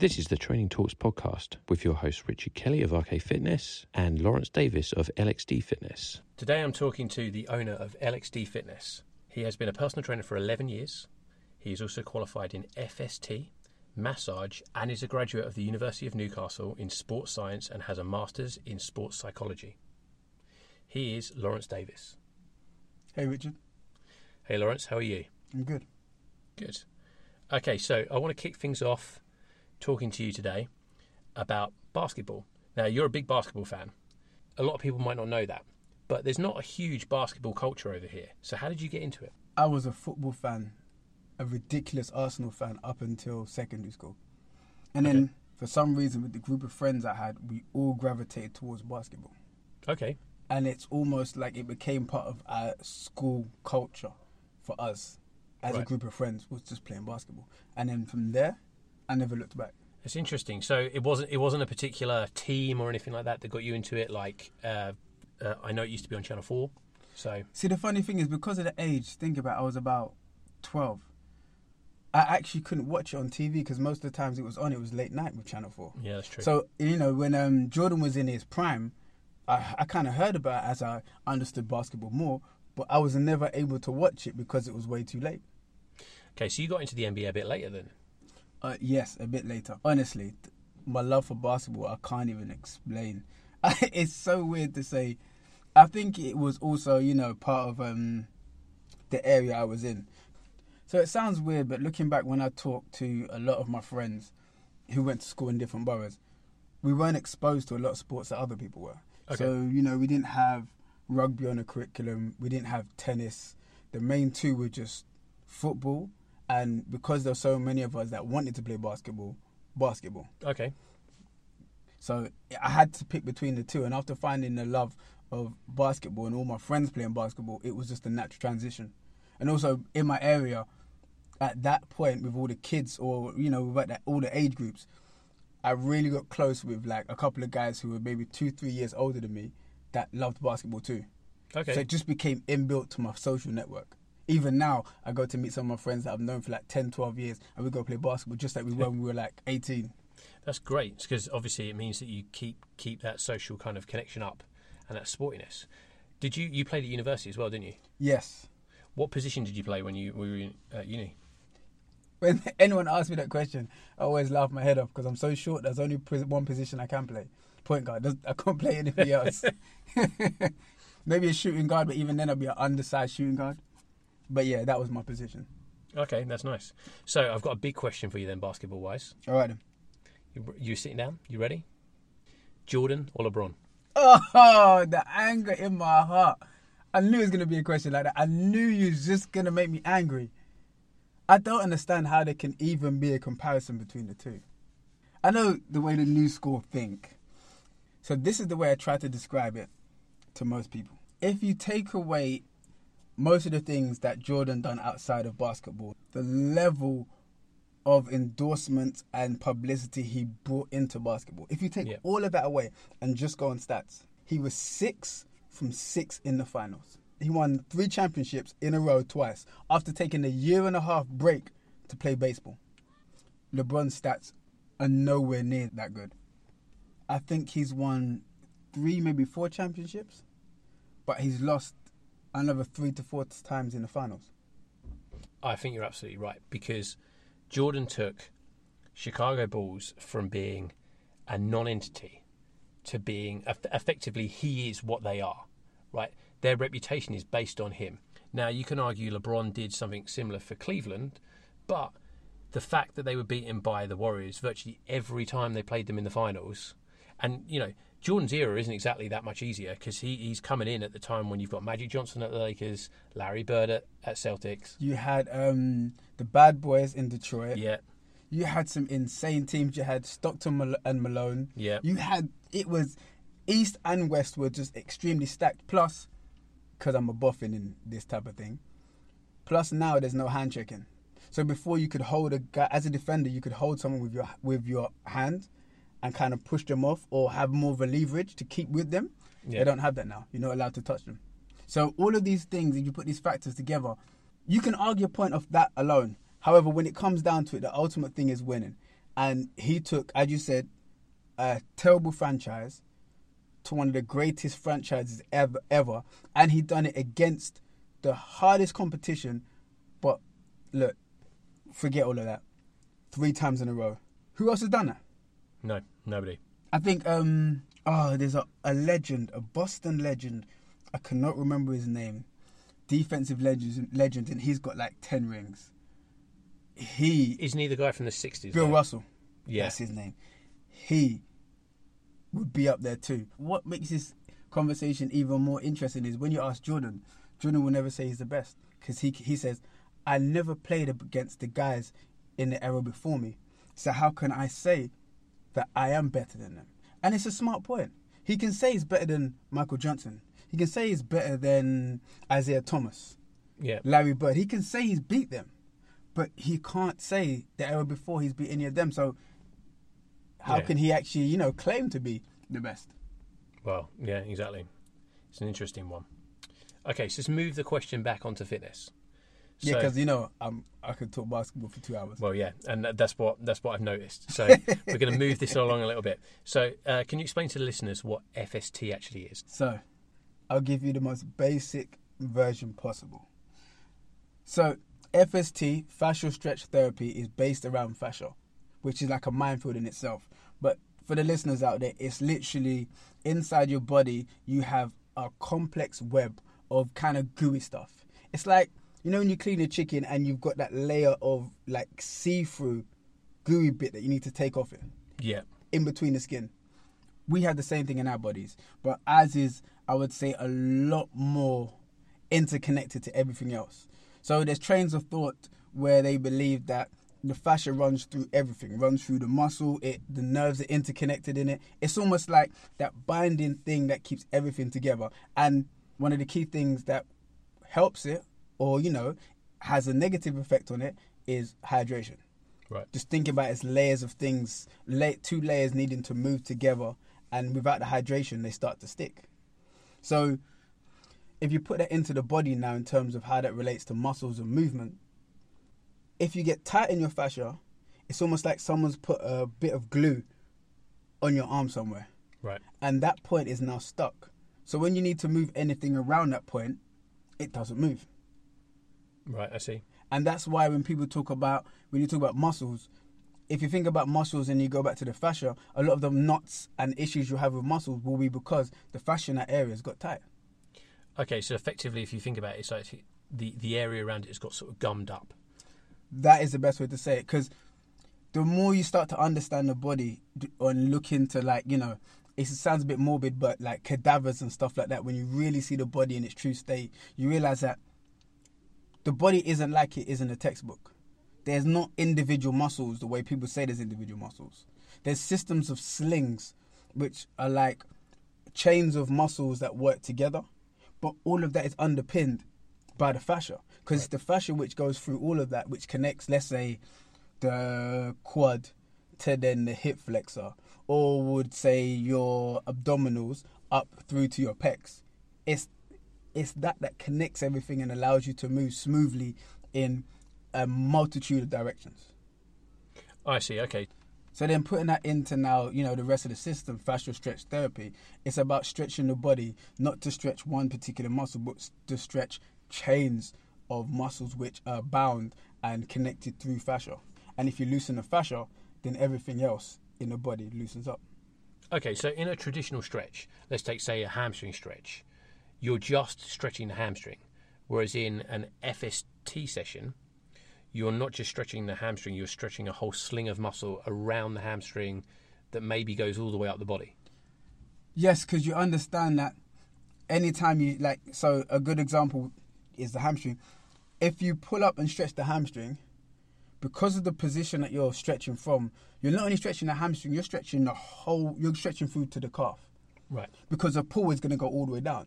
This is the Training Talks podcast with your host Richard Kelly of RK Fitness and Lawrence Davis of LXD Fitness. Today I'm talking to the owner of LXD Fitness. He has been a personal trainer for 11 years. He is also qualified in FST, massage, and is a graduate of the University of Newcastle in sports science and has a master's in sports psychology. He is Lawrence Davis. Hey, Richard. Hey Lawrence, how are you? I'm good. Good. Okay, so I want to kick things off talking to you today about basketball. Now, you're a big basketball fan. A lot of people might not know that, but there's not a huge basketball culture over here. So, how did you get into it? I was a football fan, a ridiculous Arsenal fan up until secondary school. And then, Okay. for some reason, with the group of friends I had, we all gravitated towards basketball. Okay, And it's almost like it became part of our school culture for us as a group of friends, was just playing basketball. And then from there, I never looked back. it's interesting. So, it wasn't it wasn't a particular team or anything like that that got you into it. Like, uh, uh, I know it used to be on Channel Four. So, See, the funny thing is, because of the age, think about it, I was about 12. I actually couldn't watch it on TV because most of the times it was on, it was late night with Channel 4. yeah, that's true. So, you know, when um, Jordan was in his prime, I, I kind of heard about it as I understood basketball more, but I was never able to watch it because it was way too late. okay, so you got into the NBA a bit later then. Uh, yes, a bit later. Honestly, th- my love for basketball, I can't even explain. it's so weird to say. I think it was also, you know, part of um, the area I was in. So it sounds weird, but looking back when I talked to a lot of my friends who went to school in different boroughs, we weren't exposed to a lot of sports that other people were. Okay. So, you know, we didn't have rugby on the curriculum, we didn't have tennis. The main two were just football, and because there were so many of us that wanted to play basketball, basketball. Okay, So I had to pick between the two, and after finding the love of basketball and all my friends playing basketball, it was just a natural transition. And also in my area, at that point with all the kids or you know with that, all the age groups, I really got close with like a couple of guys who were maybe two, three years older than me that loved basketball too. okay. So it just became inbuilt to my social network. Even now, I go to meet some of my friends that I've known for like 10, 12 years, and we go play basketball just like we were when we were like 18. That's great because obviously it means that you keep keep that social kind of connection up and that sportiness. Did you you played at university as well, didn't you? Yes. What position did you play when you were in at uni? When anyone asks me that question, I always laugh my head off because I'm so short. There's only one position I can play, point guard. I can't play anything else. Maybe a shooting guard, but even then I'd be an undersized shooting guard. But yeah, that was my position. Okay, that's nice. So I've got a big question for you then, basketball wise. All right then. You, you sitting down? You ready? Jordan or LeBron? Oh, the anger in my heart. I knew it was gonna be a question like that. I knew you was just gonna make me angry. I don't understand how there can even be a comparison between the two. I know the way the new school think. So this is the way I try to describe it to most people. If you take away most of the things that Jordan done outside of basketball, the level of endorsements and publicity he brought into basketball. If you take Yeah. all of that away and just go on stats, he was six from six in the finals. He won three championships in a row twice after taking a year and a half break to play baseball. LeBron's stats are nowhere near that good. I think he's won three, maybe four championships, but he's lost another three to four times in the finals. I think you're absolutely right because Jordan took Chicago Bulls from being a non-entity to being effectively he is what they are, right? Their reputation is based on him. Now you can argue LeBron did something similar for Cleveland, but the fact that they were beaten by the Warriors virtually every time they played them in the finals, and you know Jordan's era isn't exactly that much easier because he, he's coming in at the time when you've got Magic Johnson at the Lakers, Larry Bird at, at Celtics. You had um, the Bad Boys in Detroit. Yeah, You had some insane teams. You had Stockton and Malone. yeah. You had it was East and West were just extremely stacked. Plus, because I'm a buffing in this type of thing. Plus now there's no hand checking. So before you could hold a guy as a defender, you could hold someone with your with your hand and kind of push them off or have more of a leverage to keep with them. Yeah. They don't have that now. You're not allowed to touch them. So all of these things, if you put these factors together, you can argue a point of that alone. However, when it comes down to it, the ultimate thing is winning. and he took, as you said, a terrible franchise to one of the greatest franchises ever, ever, and he done it against the hardest competition. But look, forget all of that. Three times in a row. Who else has done that? No, nobody. I think um oh there's a, a legend, a Boston legend. I cannot remember his name. Defensive legend legend and he's got like ten rings. He Isn't he the guy from the 60s? Bill? Russell. Yeah. That's his name. He would be up there too. What makes this conversation even more interesting is when you ask Jordan, Jordan will never say he's the best because he he says, "I never played against the guys in the era before me, so how can I say that I am better than them?" And it's a smart point. He can say he's better than Michael Johnson. He can say he's better than Isiah Thomas, Yeah. Larry Bird. He can say he's beat them, but he can't say the era before he's beat any of them. So how Yeah. can he actually, you know, claim to be the best? Well, yeah, exactly. It's an interesting one. Okay, so let's move the question back onto fitness. Yeah, So- because you know, um, I could talk basketball for two hours. Well, yeah, and that's what that's what I've noticed. So we're going to move this along a little bit. So, uh, can you explain to the listeners what FST actually is? So, I'll give you the most basic version possible. So, FST, fascial stretch therapy, is based around fascia, which is like a minefield in itself. But for the listeners out there, it's literally inside your body, you have a complex web of kind of gooey stuff. It's like, you know, when you clean a chicken and you've got that layer of like see through gooey bit that you need to take off it Yeah, in between the skin. We have the same thing in our bodies, but ours is, I would say, a lot more interconnected to everything else. So there's trains of thought where they believe that the fascia runs through everything, runs through the muscle, it the nerves are interconnected in it. It's almost like that binding thing that keeps everything together. And one of the key things that helps it, or you know, has a negative effect on it, is hydration right. just think about it as layers of things, two layers needing to move together, and without the hydration, they start to stick. So, if you put that into the body now in terms of how that relates to muscles and movement, if you get tight in your fascia, it's almost like someone's put a bit of glue on your arm somewhere, Right. and that point is now stuck. So, when you need to move anything around that point, it doesn't move. Right. I see. And that's why when people talk about when you talk about muscles, if you think about muscles and you go back to the fascia, a lot of the knots and issues you have with muscles will be because the fascia in that area has got tight. Okay, so effectively, if you think about it, it's like the the area around it has got sort of gummed up. That is the best way to say it because the more you start to understand the body and look into like you know, it sounds a bit morbid, but like cadavers and stuff like that. When you really see the body in its true state, you realize that the body isn't like it is in the textbook. There's not individual muscles the way people say there's individual muscles. There's systems of slings, which are like chains of muscles that work together, but all of that is underpinned by the fascia because it's the fascia which goes through all of that, which connects, let's say, the quad to then the hip flexor, or would say your abdominals up through to your pecs. It's it's that that connects everything and allows you to move smoothly in a multitude of directions. I see. Okay. So then putting that into now, you know, the rest of the system, fascial stretch therapy, it's about stretching the body, not to stretch one particular muscle, but to stretch chains of muscles which are bound and connected through fascia. And if you loosen the fascia, then everything else in the body loosens up. Okay, so in a traditional stretch, let's take say a hamstring stretch, you're just stretching the hamstring, whereas in an FST session, you're not just stretching the hamstring, you're stretching a whole sling of muscle around the hamstring that maybe goes all the way up the body. Yes, because you understand that anytime you like, so a good example is the hamstring. If you pull up and stretch the hamstring, because of the position that you're stretching from, you're not only stretching the hamstring, you're stretching the whole, you're stretching through to the calf Right. because the pull is going to go all the way down.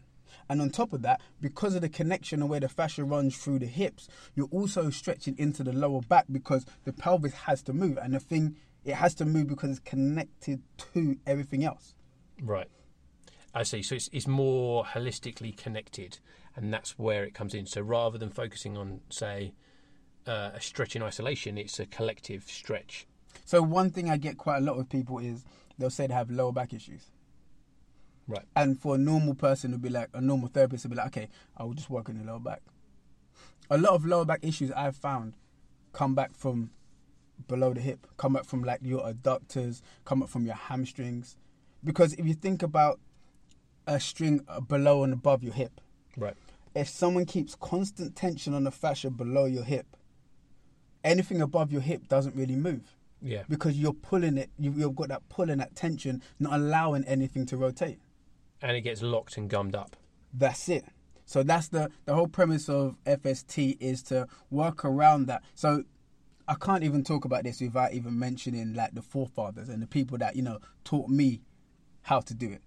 And on top of that, because of the connection and where the fascia runs through the hips, you're also stretching into the lower back because the pelvis has to move. And the thing, it has to move because it's connected to everything else. Right. I see. So it's, it's more holistically connected, and that's where it comes in. So rather than focusing on, say, uh, a stretch in isolation, it's a collective stretch. So one thing I get quite a lot with people is they'll say they have lower back issues. Right. And for a normal person, it'd be like a normal therapist would be like, okay, I will just work on your lower back. A lot of lower back issues I've found come back from below the hip, come up from like your adductors, come up from your hamstrings. Because if you think about a string below and above your hip, Right. if someone keeps constant tension on the fascia below your hip, anything above your hip doesn't really move Yeah. because you're pulling it. You, you've got that pull and that tension, not allowing anything to rotate. And it gets locked and gummed up. That's it. So that's the the whole premise of FST is to work around that. So I can't even talk about this without even mentioning like the forefathers and the people that you know taught me how to do it.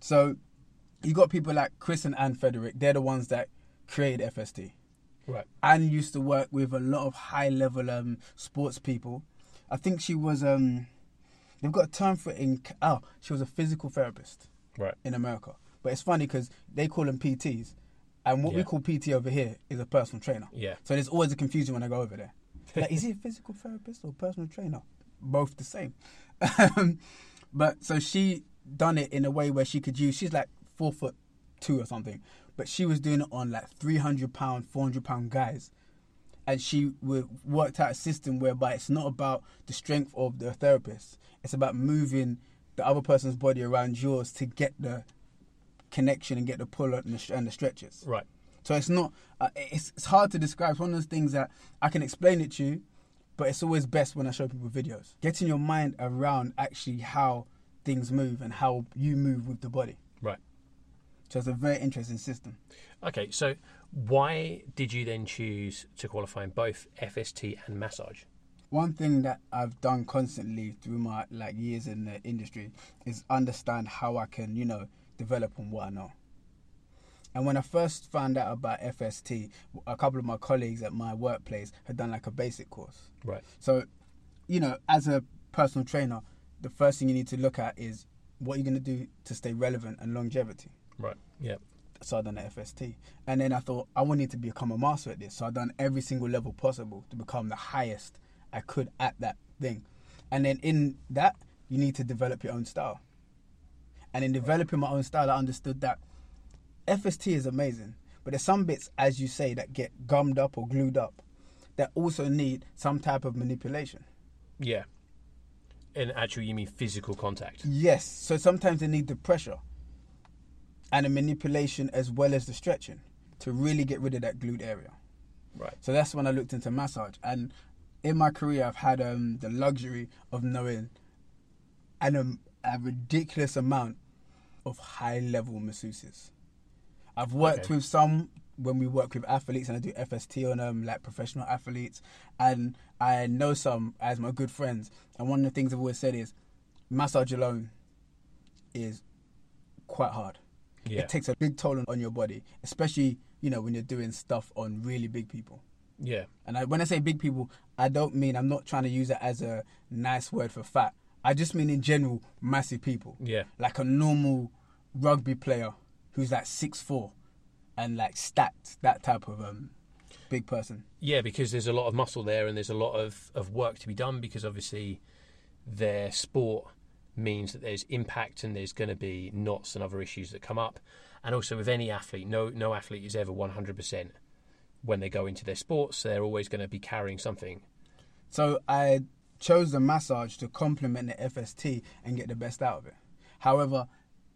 So you got people like Chris and Ann Frederick. They're the ones that created FST. Right. Ann used to work with a lot of high level um, sports people. I think she was um, they've got a term for it in oh she was a physical therapist Right. in America. But it's funny because they call them PTs, and what we call PT over here is a personal trainer. Yeah. So there's always a confusion when I go over there. Like, is he a physical therapist or personal trainer? Both the same. But so she done it in a way where she could use. She's like four foot two or something, but she was doing it on like three hundred pound, four hundred pound guys. And she worked out a system whereby it's not about the strength of the therapist; it's about moving the other person's body around yours to get the connection and get the pull and the, and the stretches. Right. So it's not. Uh, it's it's hard to describe. It's one of those things that I can explain it to you, but it's always best when I show people videos. Getting your mind around actually how things move and how you move with the body. Right. So it's a very interesting system. Okay. So why did you then choose to qualify in both FST and massage? One thing that I've done constantly through my like years in the industry is understand how I can, you know, develop on what I know. And when I first found out about FST, a couple of my colleagues at my workplace had done like a basic course. Right. So, you know, as a personal trainer, the first thing you need to look at is what you're going to do to stay relevant and longevity. Right. Yeah. So I done the FST, and then I thought I wanted to become a master at this. So I done every single level possible to become the highest I could at that thing. And then in that, you need to develop your own style. And in developing my own style, I understood that FST is amazing, but there's some bits, as you say, that get gummed up or glued up that also need some type of manipulation. Yeah. And actually, you mean physical contact. Yes. So sometimes they need the pressure and the manipulation as well as the stretching to really get rid of that glued area. Right. So that's when I looked into massage. And in my career, I've had um, the luxury of knowing an, um, a ridiculous amount of high level masseuses. I've worked Okay. with some when we work with athletes, and I do FST on them, like professional athletes. And I know some as my good friends. And one of the things I've always said is massage alone is quite hard. Yeah. It takes a big toll on- on your body, especially you know when you're doing stuff on really big people. Yeah. And I, when I say big people, I don't mean I'm not trying to use it as a nice word for fat. I just mean in general massive people, Yeah. like a normal rugby player who's like six four and like stacked, that type of um big person. Yeah, because there's a lot of muscle there and there's a lot of, of work to be done because obviously their sport means that there's impact and there's going to be knots and other issues that come up. And also with any athlete, no no athlete is ever 100% when they go into their sports. They're always going to be carrying something. So I chose the massage to complement the FST and get the best out of it. However,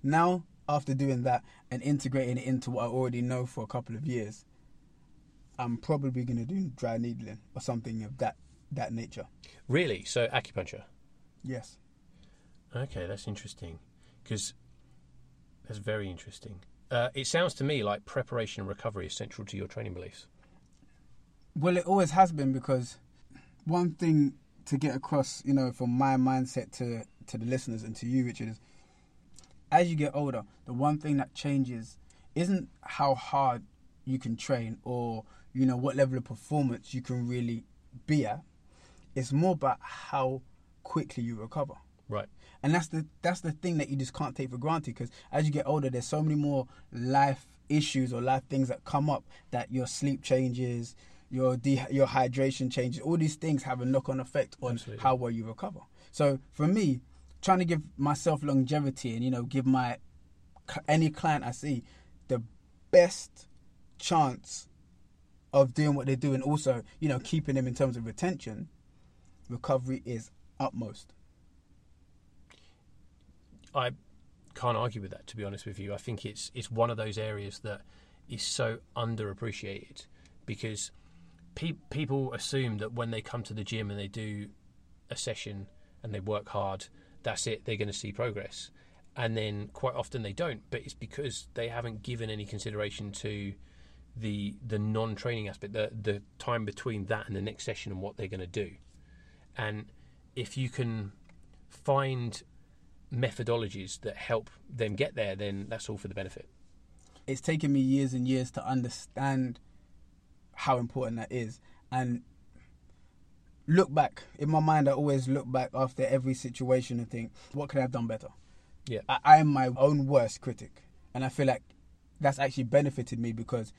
now after doing that and integrating it into what I already know for a couple of years, I'm probably going to do dry needling or something of that that nature. Really? So acupuncture. Yes. Okay, that's interesting because that's very interesting. Uh, it sounds to me like preparation and recovery is central to your training beliefs. Well, it always has been because one thing to get across, you know, from my mindset to to the listeners and to you, Richard, is as you get older, the one thing that changes isn't how hard you can train or you know what level of performance you can really be at. It's more about how quickly you recover Right. and that's the that's the thing that you just can't take for granted because as you get older there's so many more life issues or life things that come up that your sleep changes your de- your hydration changes. All these things have a knock on effect on Absolutely. how well you recover. So for me, trying to give myself longevity and you know give my any client I see the best chance of doing what they do and also you know keeping them in terms of retention, recovery is utmost. I can't argue with that. To be honest with you, I think it's it's one of those areas that is so underappreciated because pe- people assume that when they come to the gym and they do a session and they work hard, that's it. They're going to see progress, and then quite often they don't. But it's because they haven't given any consideration to the the non-training aspect, the the time between that and the next session and what they're going to do. And if you can find methodologies that help them get there, then that's all for the benefit. it's taken me years and years to understand how important that is. And look back. In my mind i always look back after every situation and think what could i have done better? Yeah. I, I am my own worst critic. And i feel like that's actually benefited me because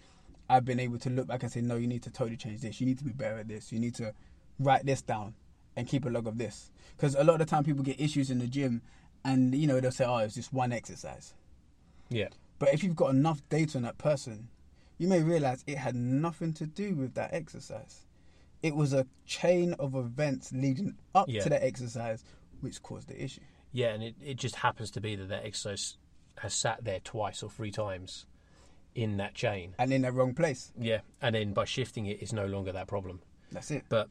i've been able to look back and say no you need to totally change this. You need to be better at this. You need to write this down and keep a log of this. Because a lot of the time people get issues in the gym and you know they'll say oh it's just one exercise. Yeah. but if you've got enough data on that person, you may realize it had nothing to do with that exercise. It was a chain of events leading up Yeah. to that exercise which caused the issue. Yeah, and it, it just happens to be that that exercise has sat there twice or three times in that chain. And in the wrong place. Yeah, and then by shifting it, it's no longer that problem. That's it. But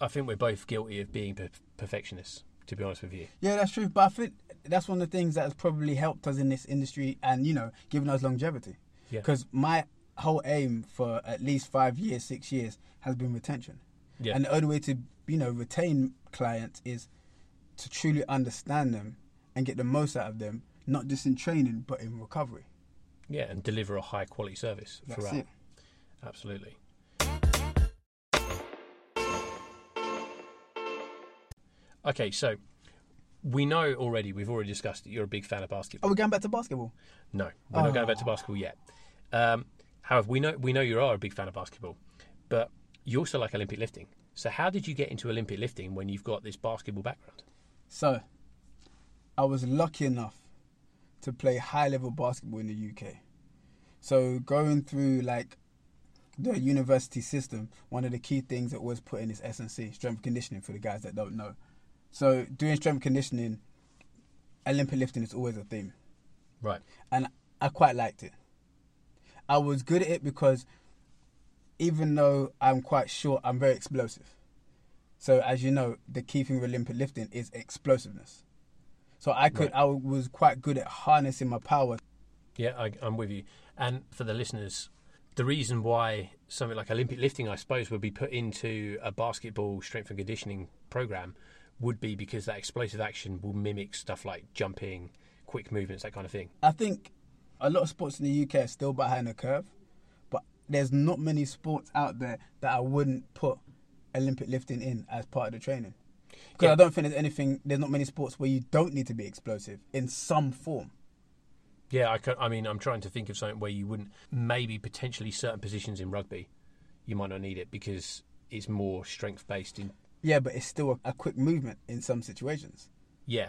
I think we're both guilty of being per- perfectionists, to be honest with you. Yeah, that's true. But I think that's one of the things that has probably helped us in this industry and, you know, given us longevity. Yeah. Because my whole aim for at least five years, six years has been retention. Yeah. And the only way to, you know, retain clients is to truly understand them and get the most out of them, not just in training, but in recovery. Yeah, and deliver a high quality service That's throughout. it. Absolutely. Okay, so we know already, we've already discussed that you're a big fan of basketball. Are we going back to basketball? No, we're not going back to Oh. basketball yet. Um, however, we know we know you are a big fan of basketball, but you also like Olympic lifting. So, how did you get into Olympic lifting when you've got this basketball background? So, I was lucky enough to play high level basketball in the UK. So, going through like the university system, one of the key things that was put in is S&C, strength conditioning for the guys that don't know. So, doing strength conditioning, Olympic lifting is always a theme. Right. and I quite liked it. I was good at it because even though I'm quite short, I'm very explosive. So as you know, the key thing with Olympic lifting is explosiveness. So I could, Right. I was quite good at harnessing my power. Yeah, I, I'm with you. And for the listeners, the reason why something like Olympic lifting, I suppose, would be put into a basketball strength and conditioning program would be because that explosive action will mimic stuff like jumping, quick movements, that kind of thing. I think a lot of sports in the UK are still behind the curve, but there's not many sports out there that I wouldn't put Olympic lifting in as part of the training. Because Yeah. I don't think there's anything, there's not many sports where you don't need to be explosive in some form. Yeah, I, could, I mean, I'm trying to think of something where you wouldn't, maybe potentially certain positions in rugby, you might not need it because it's more strength based in Yeah, but it's still a, a quick movement in some situations. Yeah,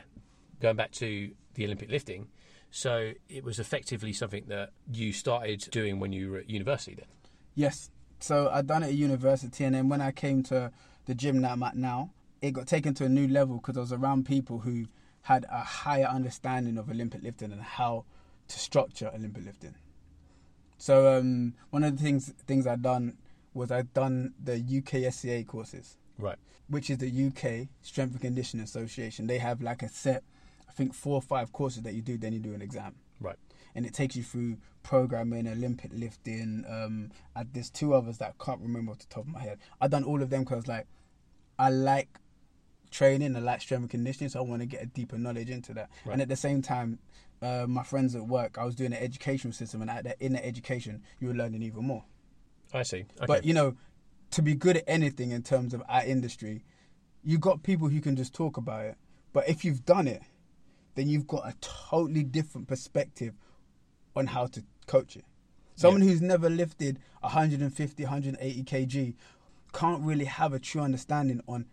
going back to the Olympic lifting. So it was effectively something that you started doing when you were at university. Then, Yes. So I'd done it at university, and then when I came to the gym that I'm at now, it got taken to a new level because I was around people who had a higher understanding of Olympic lifting and how to structure Olympic lifting. So um, one of the things things I'd done was I'd done the UKSCA courses. right? which is the UK Strength and Conditioning Association. They have like a set, I think four or five courses that you do, then you do an exam. Right. And it takes you through programming, Olympic lifting. Um, and there's two others that I can't remember off the top of my head. I've done all of them because like I like training, I like strength and conditioning, so I want to get a deeper knowledge into that. Right. And at the same time, uh, my friends at work, I was doing an educational system, and at the, in the education, you were learning even more. I see. Okay. But you know, to be good at anything in terms of our industry, you got people who can just talk about it. But if you've done it, then you've got a totally different perspective on how to coach it. Someone who's never lifted 150, 180 kg can't really have a true understanding on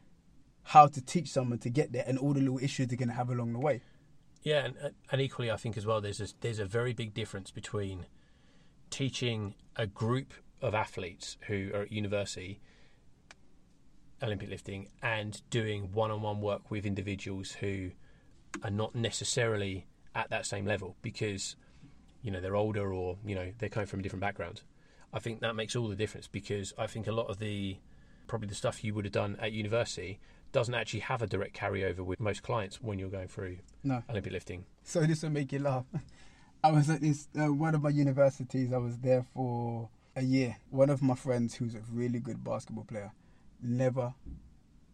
how to teach someone to get there and all the little issues they're going to have along the way. Yeah, and, uh, and equally, I think as well, there's a, there's a very big difference between teaching a group of athletes who are at university Olympic lifting and doing one-on-one work with individuals who are not necessarily at that same level because you know they're older or you know they're coming from a different background. I think that makes all the difference because I think a lot of the probably the stuff you would have done at university doesn't actually have a direct carryover with most clients when you're going through No. Olympic lifting. So this will make you laugh. I was at this uh, one of my universities. I was there for a year. One of my friends, who's a really good basketball player, never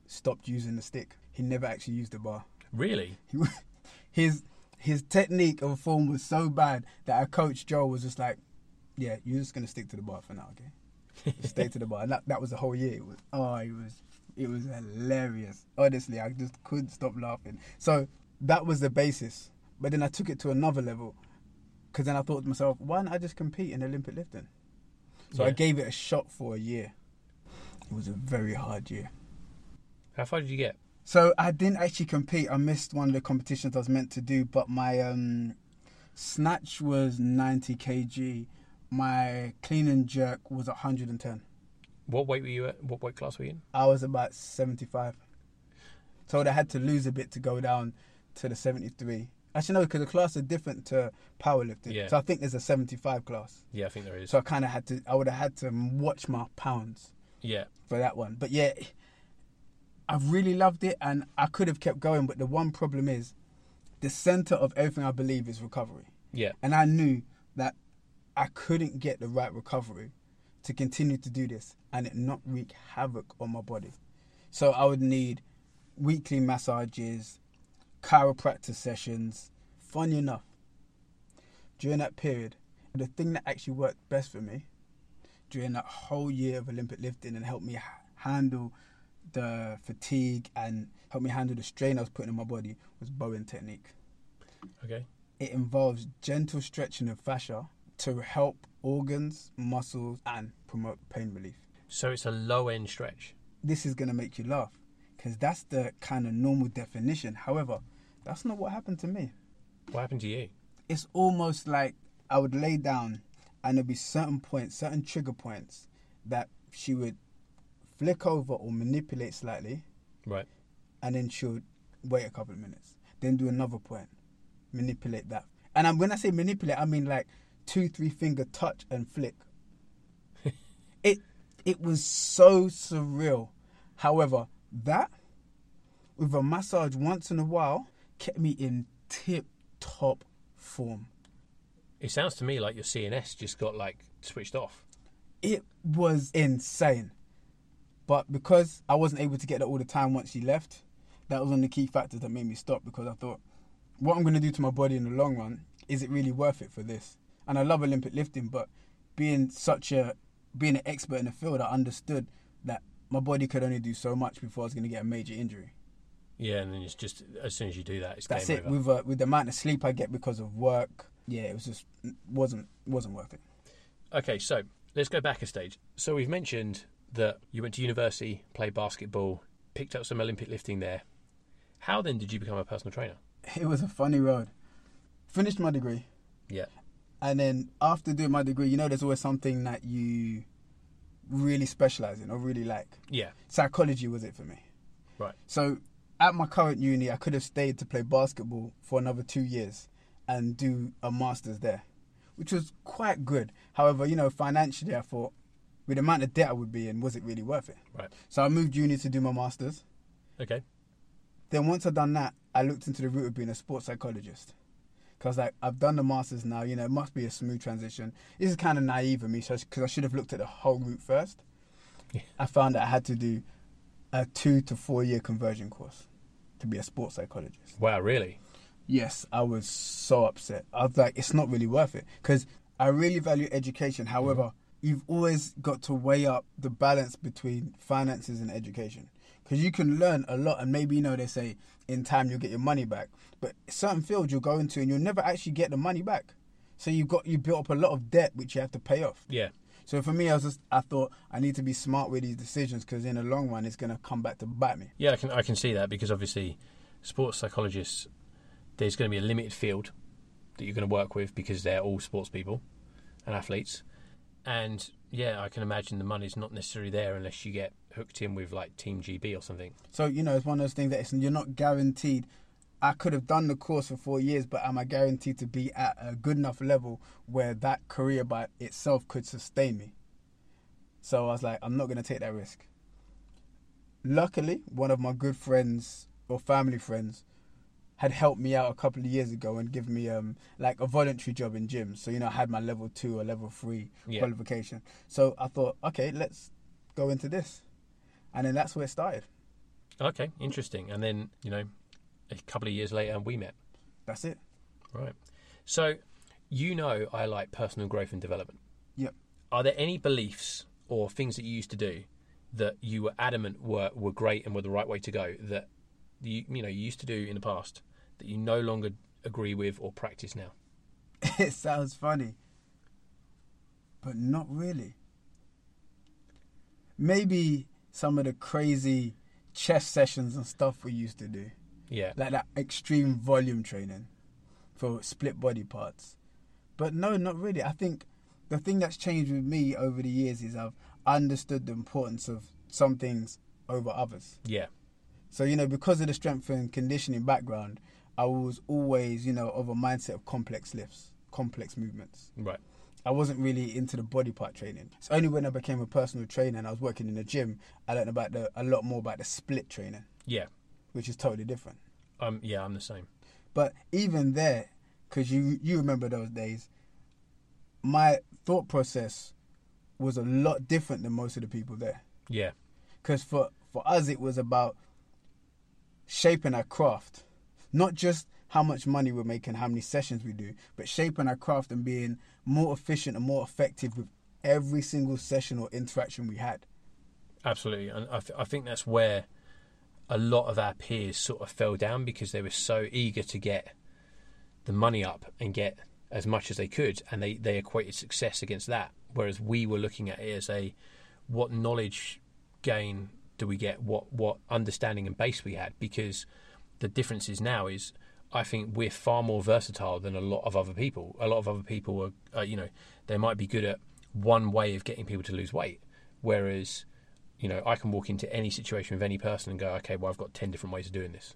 stopped using the stick. He never actually used the bar. Really? His his technique of form was so bad that our coach Joe was just like, "Yeah, you're just gonna stick to the bar for now, okay? Stay to the bar." And that, that was the whole year. It was oh, it was it was hilarious. Honestly, I just couldn't stop laughing. So that was the basis. But then I took it to another level because then I thought to myself, why don't I just compete in Olympic lifting? So I gave it a shot for a year. It was a very hard year. How far did you get? So I didn't actually compete. I missed one of the competitions I was meant to do, but my um, snatch was 90 kg. My clean and jerk was 110. What weight were you at? What weight class were you in? I was about 75. So I had to lose a bit to go down to the 73. Actually, no, because the class are different to powerlifting. Yeah. So I think there's a 75 class. Yeah, I think there is. So I kind of had to, I would have had to watch my pounds. yeah, for that one. But yeah, I really loved it and I could have kept going. But the one problem is the center of everything I believe is recovery. yeah, And I knew that I couldn't get the right recovery to continue to do this and it not wreak havoc on my body. So I would need weekly massages, chiropractor sessions. Funny enough, during that period, the thing that actually worked best for me during that whole year of Olympic lifting and helped me handle the fatigue and help me handle the strain I was putting on my body was Bowen technique. okay. It involves gentle stretching of fascia to help organs, muscles, and promote pain relief. So it's a low end stretch. This is going to make you laugh because that's the kind of normal definition. However, that's not what happened to me. What happened to you? It's almost like I would lay down and there'd be certain points, certain trigger points that she would flick over or manipulate slightly Right. and then she would wait a couple of minutes. Then do another point, manipulate that. And I'm, when I say manipulate, I mean like two, three finger touch and flick. it it was so surreal. However, that with a massage once in a while kept me in tip top form. It sounds to me like your CNS just got like switched off. It was insane. But because I wasn't able to get that all the time once she left, that was one of the key factors that made me stop because I thought, what I'm going to do to my body in the long run, is it really worth it for this? And I love Olympic lifting, but being such a, being an expert in the field, I understood that my body could only do so much before I was going to get a major injury. Yeah, and then it's just as soon as you do that, it's That's game it. over. With uh, with the amount of sleep I get because of work, yeah, it was just wasn't wasn't worth it. Okay, so let's go back a stage. So we've mentioned that you went to university, played basketball, picked up some Olympic lifting there. How then did you become a personal trainer? It was a funny road. Finished my degree. Yeah. And then after doing my degree, you know, there's always something that you really specialize in or really like. Yeah. Psychology was it for me. Right. So at my current uni, I could have stayed to play basketball for another two years and do a master's there, which was quite good. However, you know, financially, I thought with the amount of debt I would be in, was it really worth it? Right. So I moved uni to do my master's. Okay. Then once I'd done that, I looked into the route of being a sports psychologist. Cause like I've done the masters now, you know, it must be a smooth transition. This is kind of naive of me, so because I should have looked at the whole route first. Yeah. I found that I had to do a two to four year conversion course to be a sports psychologist. Wow, really? Yes, I was so upset. I was like, it's not really worth it because I really value education. However, you've always got to weigh up the balance between finances and education because you can learn a lot and maybe you know they say in time you'll get your money back, but certain fields you'll go into and you'll never actually get the money back. So you've got you built up a lot of debt which you have to pay off. Yeah. So for me, I was just I thought I need to be smart with these decisions because in the long run, it's gonna come back to bite me. Yeah, I can I can see that because obviously, sports psychologists, there's going to be a limited field that you're going to work with because they're all sports people and athletes, and yeah, I can imagine the money's not necessarily there unless you get hooked in with like Team GB or something. So you know, it's one of those things that you're not guaranteed. I could have done the course for four years, but am I guaranteed to be at a good enough level where that career by itself could sustain me? So I was like, I'm not going to take that risk. Luckily, one of my good friends or family friends had helped me out a couple of years ago and given me um like a voluntary job in gyms. So you know, I had my level two or level three Yeah. qualification. So I thought, okay, let's go into this, and then that's where it started. Okay, interesting. And then you know, a couple of years later, we met. That's it. Right. So, you know, I like personal growth and development. Yep. Are there any beliefs or things that you used to do that you were adamant were, were great and were the right way to go that you you know you used to do in the past that you no longer agree with or practice now? it sounds funny, but not really. Maybe some of the crazy chest sessions and stuff we used to do, Yeah. like that extreme volume training for split body parts. But no, not really. I think the thing that's changed with me over the years is I've understood the importance of some things over others. Yeah. So, you know, because of the strength and conditioning background, I was always, you know, of a mindset of complex lifts, complex movements. Right. I wasn't really into the body part training. It's only when I became a personal trainer and I was working in the gym, I learned about the a lot more about the split training, Yeah. which is totally different. Um. Yeah. I'm the same. But even there, because you you remember those days, my thought process was a lot different than most of the people there. Yeah. Because for for us, it was about shaping our craft, not just how much money we're making, how many sessions we do, but shaping our craft and being more efficient and more effective with every single session or interaction we had. Absolutely, and I, th- I think that's where a lot of our peers sort of fell down because they were so eager to get the money up and get as much as they could, and they, they equated success against that. Whereas we were looking at it as a what knowledge gain do we get, what what understanding and base we had, because the difference is now is I think we're far more versatile than a lot of other people. A lot of other people are, are you know, they might be good at one way of getting people to lose weight, whereas you know, I can walk into any situation with any person and go, okay, well, I've got 10 different ways of doing this.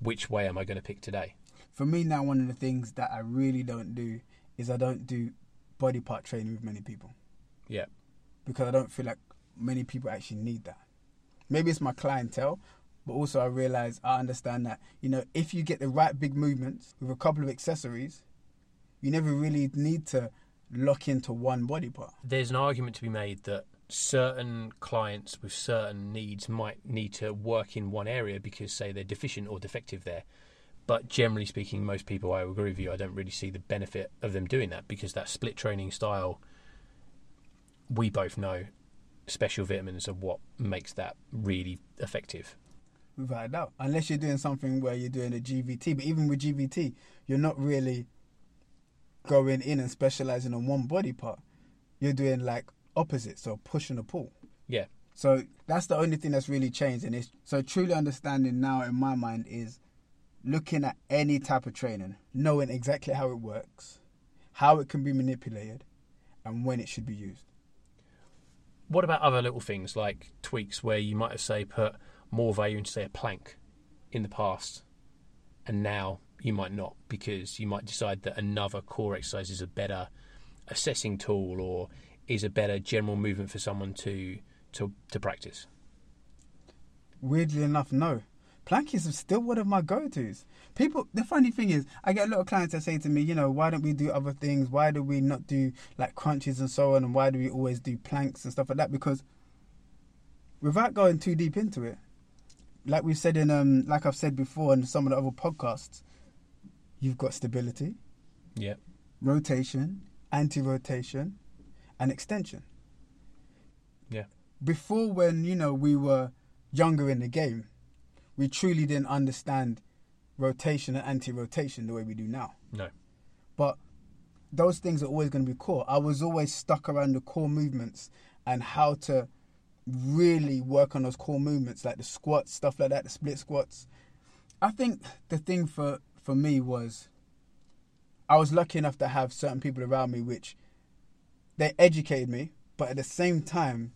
Which way am I going to pick today? For me now, one of the things that I really don't do is I don't do body part training with many people Yeah. because I don't feel like many people actually need that. Maybe it's my clientele, but also I realize I understand that you know if you get the right big movements with a couple of accessories, you never really need to lock into one body part. There's an argument to be made that certain clients with certain needs might need to work in one area because, say, they're deficient or defective there. But generally speaking, most people, I agree with you, I don't really see the benefit of them doing that because that split training style, we both know special vitamins are what makes that really effective. Without a doubt, unless you're doing something where you're doing a GVT, but even with GVT, you're not really going in and specializing on one body part. You're doing like opposite, so push and a pull. Yeah. So that's the only thing that's really changed, and it's so truly understanding now in my mind is looking at any type of training, knowing exactly how it works, how it can be manipulated, and when it should be used. What about other little things like tweaks where you might have say put more value into say a plank in the past, and now you might not because you might decide that another core exercise is a better assessing tool or is a better general movement for someone to to to practice. Weirdly enough, no. Plank is still one of my go-tos. People, the funny thing is, I get a lot of clients that say to me, you know, why don't we do other things? Why do we not do like crunches and so on? And why do we always do planks and stuff like that? Because without going too deep into it, like we've said in, um, like I've said before in some of the other podcasts, you've got stability, Yeah. rotation, anti-rotation, and extension. Yeah. Before, when you know we were younger in the game, we truly didn't understand rotation and anti-rotation the way we do now. No. But those things are always going to be core. I was always stuck around the core movements and how to really work on those core movements, like the squats, stuff like that, the split squats. I think the thing for for me was I was lucky enough to have certain people around me which they educated me, but at the same time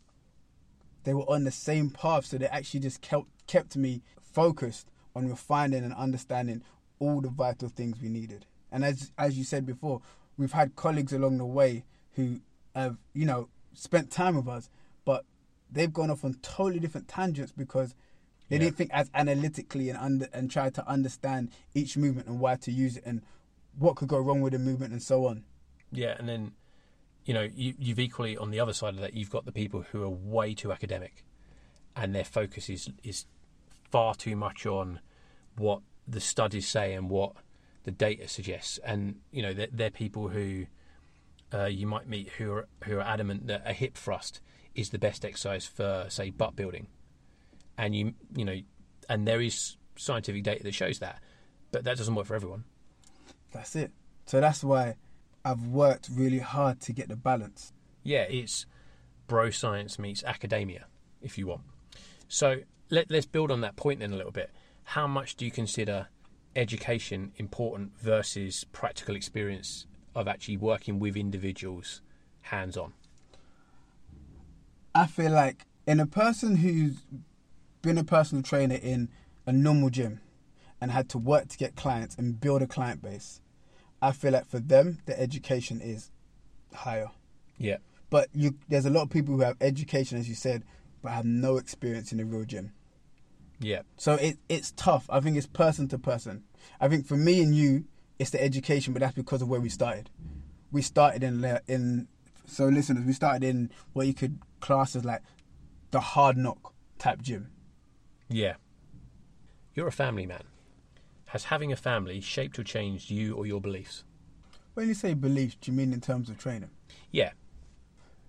they were on the same path, so they actually just kept kept me focused on refining and understanding all the vital things we needed. And as as you said before, we've had colleagues along the way who have you know spent time with us, but they've gone off on totally different tangents because they Yeah. didn't think as analytically and under and try to understand each movement and why to use it and what could go wrong with the movement and so on. Yeah, and then you know you, you've equally on the other side of that you've got the people who are way too academic, and their focus is is far too much on what the studies say and what the data suggests, and you know they're, they're people who uh, you might meet who are who are adamant that a hip thrust is the best exercise for say butt building, and you you know, and there is scientific data that shows that, but that doesn't work for everyone. That's it. So that's why I've worked really hard to get the balance. yeah, it's bro science meets academia, if you want. So let, let's build on that point then a little bit. How much do you consider education important versus practical experience of actually working with individuals hands on? I feel like in a person who's been a personal trainer in a normal gym and had to work to get clients and build a client base, I feel like for them the education is higher. Yeah. But you, there's a lot of people who have education, as you said, but have no experience in a real gym. Yeah. So it it's tough. I think it's person to person. I think for me and you, it's the education, but that's because of where we started. We started in in so listeners, we started in what you could class as like the hard knock type gym. Yeah. You're a family man. Has having a family shaped or changed you or your beliefs? When you say beliefs, do you mean in terms of training? Yeah.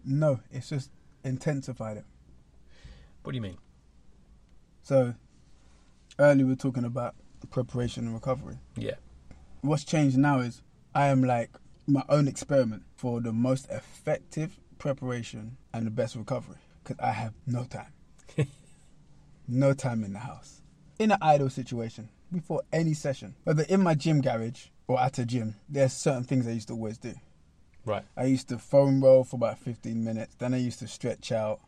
No, it's just intensified it. What do you mean? So earlier we were talking about preparation and recovery. Yeah. what's changed now is I am like my own experiment for the most effective preparation and the best recovery because I have no time. no time in the house. In an idle situation, before any session, whether in my gym garage or at a gym, there's certain things I used to always do. Right. I used to foam roll for about 15 minutes. Then I used to stretch out,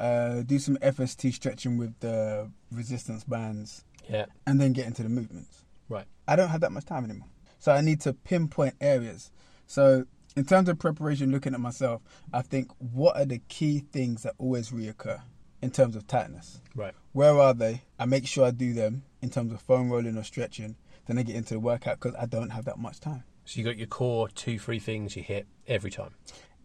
uh, do some FST stretching with the resistance bands, Yeah. and then get into the movements. Right. I don't have that much time anymore. So I need to pinpoint areas. So in terms of preparation, looking at myself, I think what are the key things that always reoccur in terms of tightness? Right. Where are they? I make sure I do them in terms of foam rolling or stretching. Then I get into the workout because I don't have that much time. So you got your core two, three things you hit every time.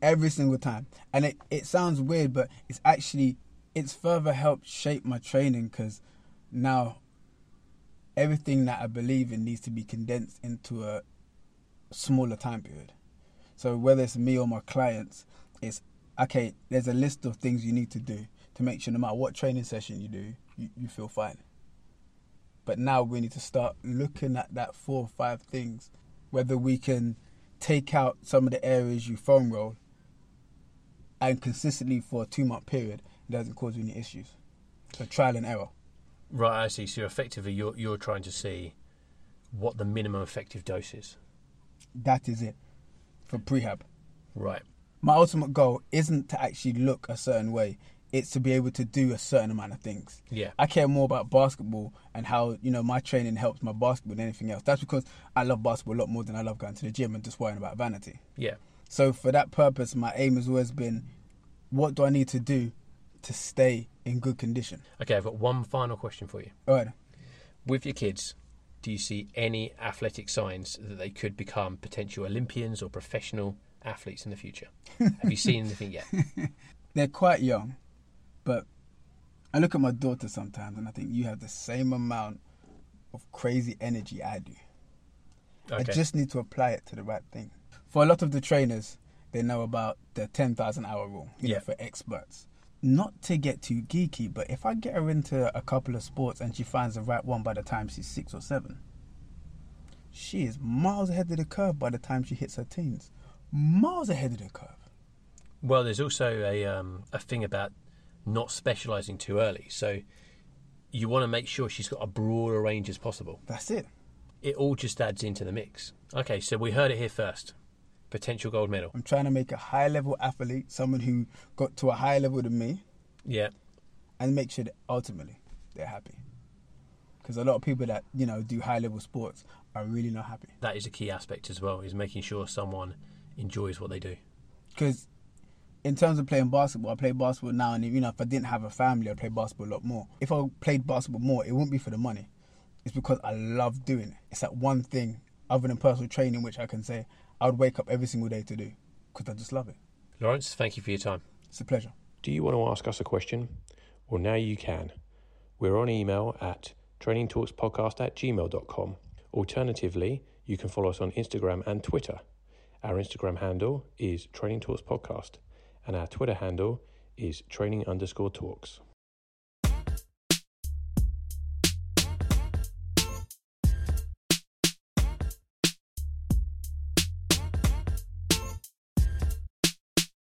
every single time. And it, it sounds weird, but it's actually it's further helped shape my training because now everything that I believe in needs to be condensed into a smaller time period. So whether it's me or my clients, it's okay. There's a list of things you need to do to make sure no matter what training session you do, you, you feel fine. But now we need to start looking at that four or five things, whether we can take out some of the areas you foam roll and consistently for a two month period, it doesn't cause any issues. So trial and error. Right, I see. So effectively, you're you're trying to see what the minimum effective dose is. That is it for prehab. Right. My ultimate goal isn't to actually look a certain way. It's to be able to do a certain amount of things. Yeah. I care more about basketball and how you know my training helps my basketball than anything else. That's because I love basketball a lot more than I love going to the gym and just worrying about vanity. Yeah. So for that purpose, my aim has always been, what do I need to do to stay in good condition? Okay, I've got one final question for you. All right. With your kids, do you see any athletic signs that they could become potential Olympians or professional athletes in the future? Have you seen anything yet? They're quite young, but I look at my daughter sometimes and I think you have the same amount of crazy energy I do. I just need to apply it to the right thing. For a lot of the trainers, they know about the 10,000 hour rule, Yeah. know, for experts. Not to get too geeky, but if I get her into a couple of sports and she finds the right one by the time she's six or seven, she is miles ahead of the curve by the time she hits her teens. Miles ahead of the curve. Well, there's also a um, a thing about not specialising too early. So you want to make sure she's got a broader range as possible. That's it. It all just adds into the mix. Okay, so we heard it here first. Potential gold medal. I'm trying to make a high level athlete, someone who got to a higher level than me, Yeah. and make sure that ultimately they're happy. Because a lot of people that you know do high level sports are really not happy. That is a key aspect as well, is making sure someone enjoys what they do. Because in terms of playing basketball, I play basketball now, and you know if I didn't have a family, I'd play basketball a lot more. If I played basketball more, it wouldn't be for the money. It's because I love doing it. It's that one thing other than personal training, which I can say I would wake up every single day to do because I just love it. Lawrence, thank you for your time. It's a pleasure. Do you want to ask us a question? Well, now you can. We're on email at trainingtalkspodcast at gmail.com. Alternatively, you can follow us on Instagram and Twitter. Our Instagram handle is Training Talks Podcast, and our Twitter handle is Training underscore Talks.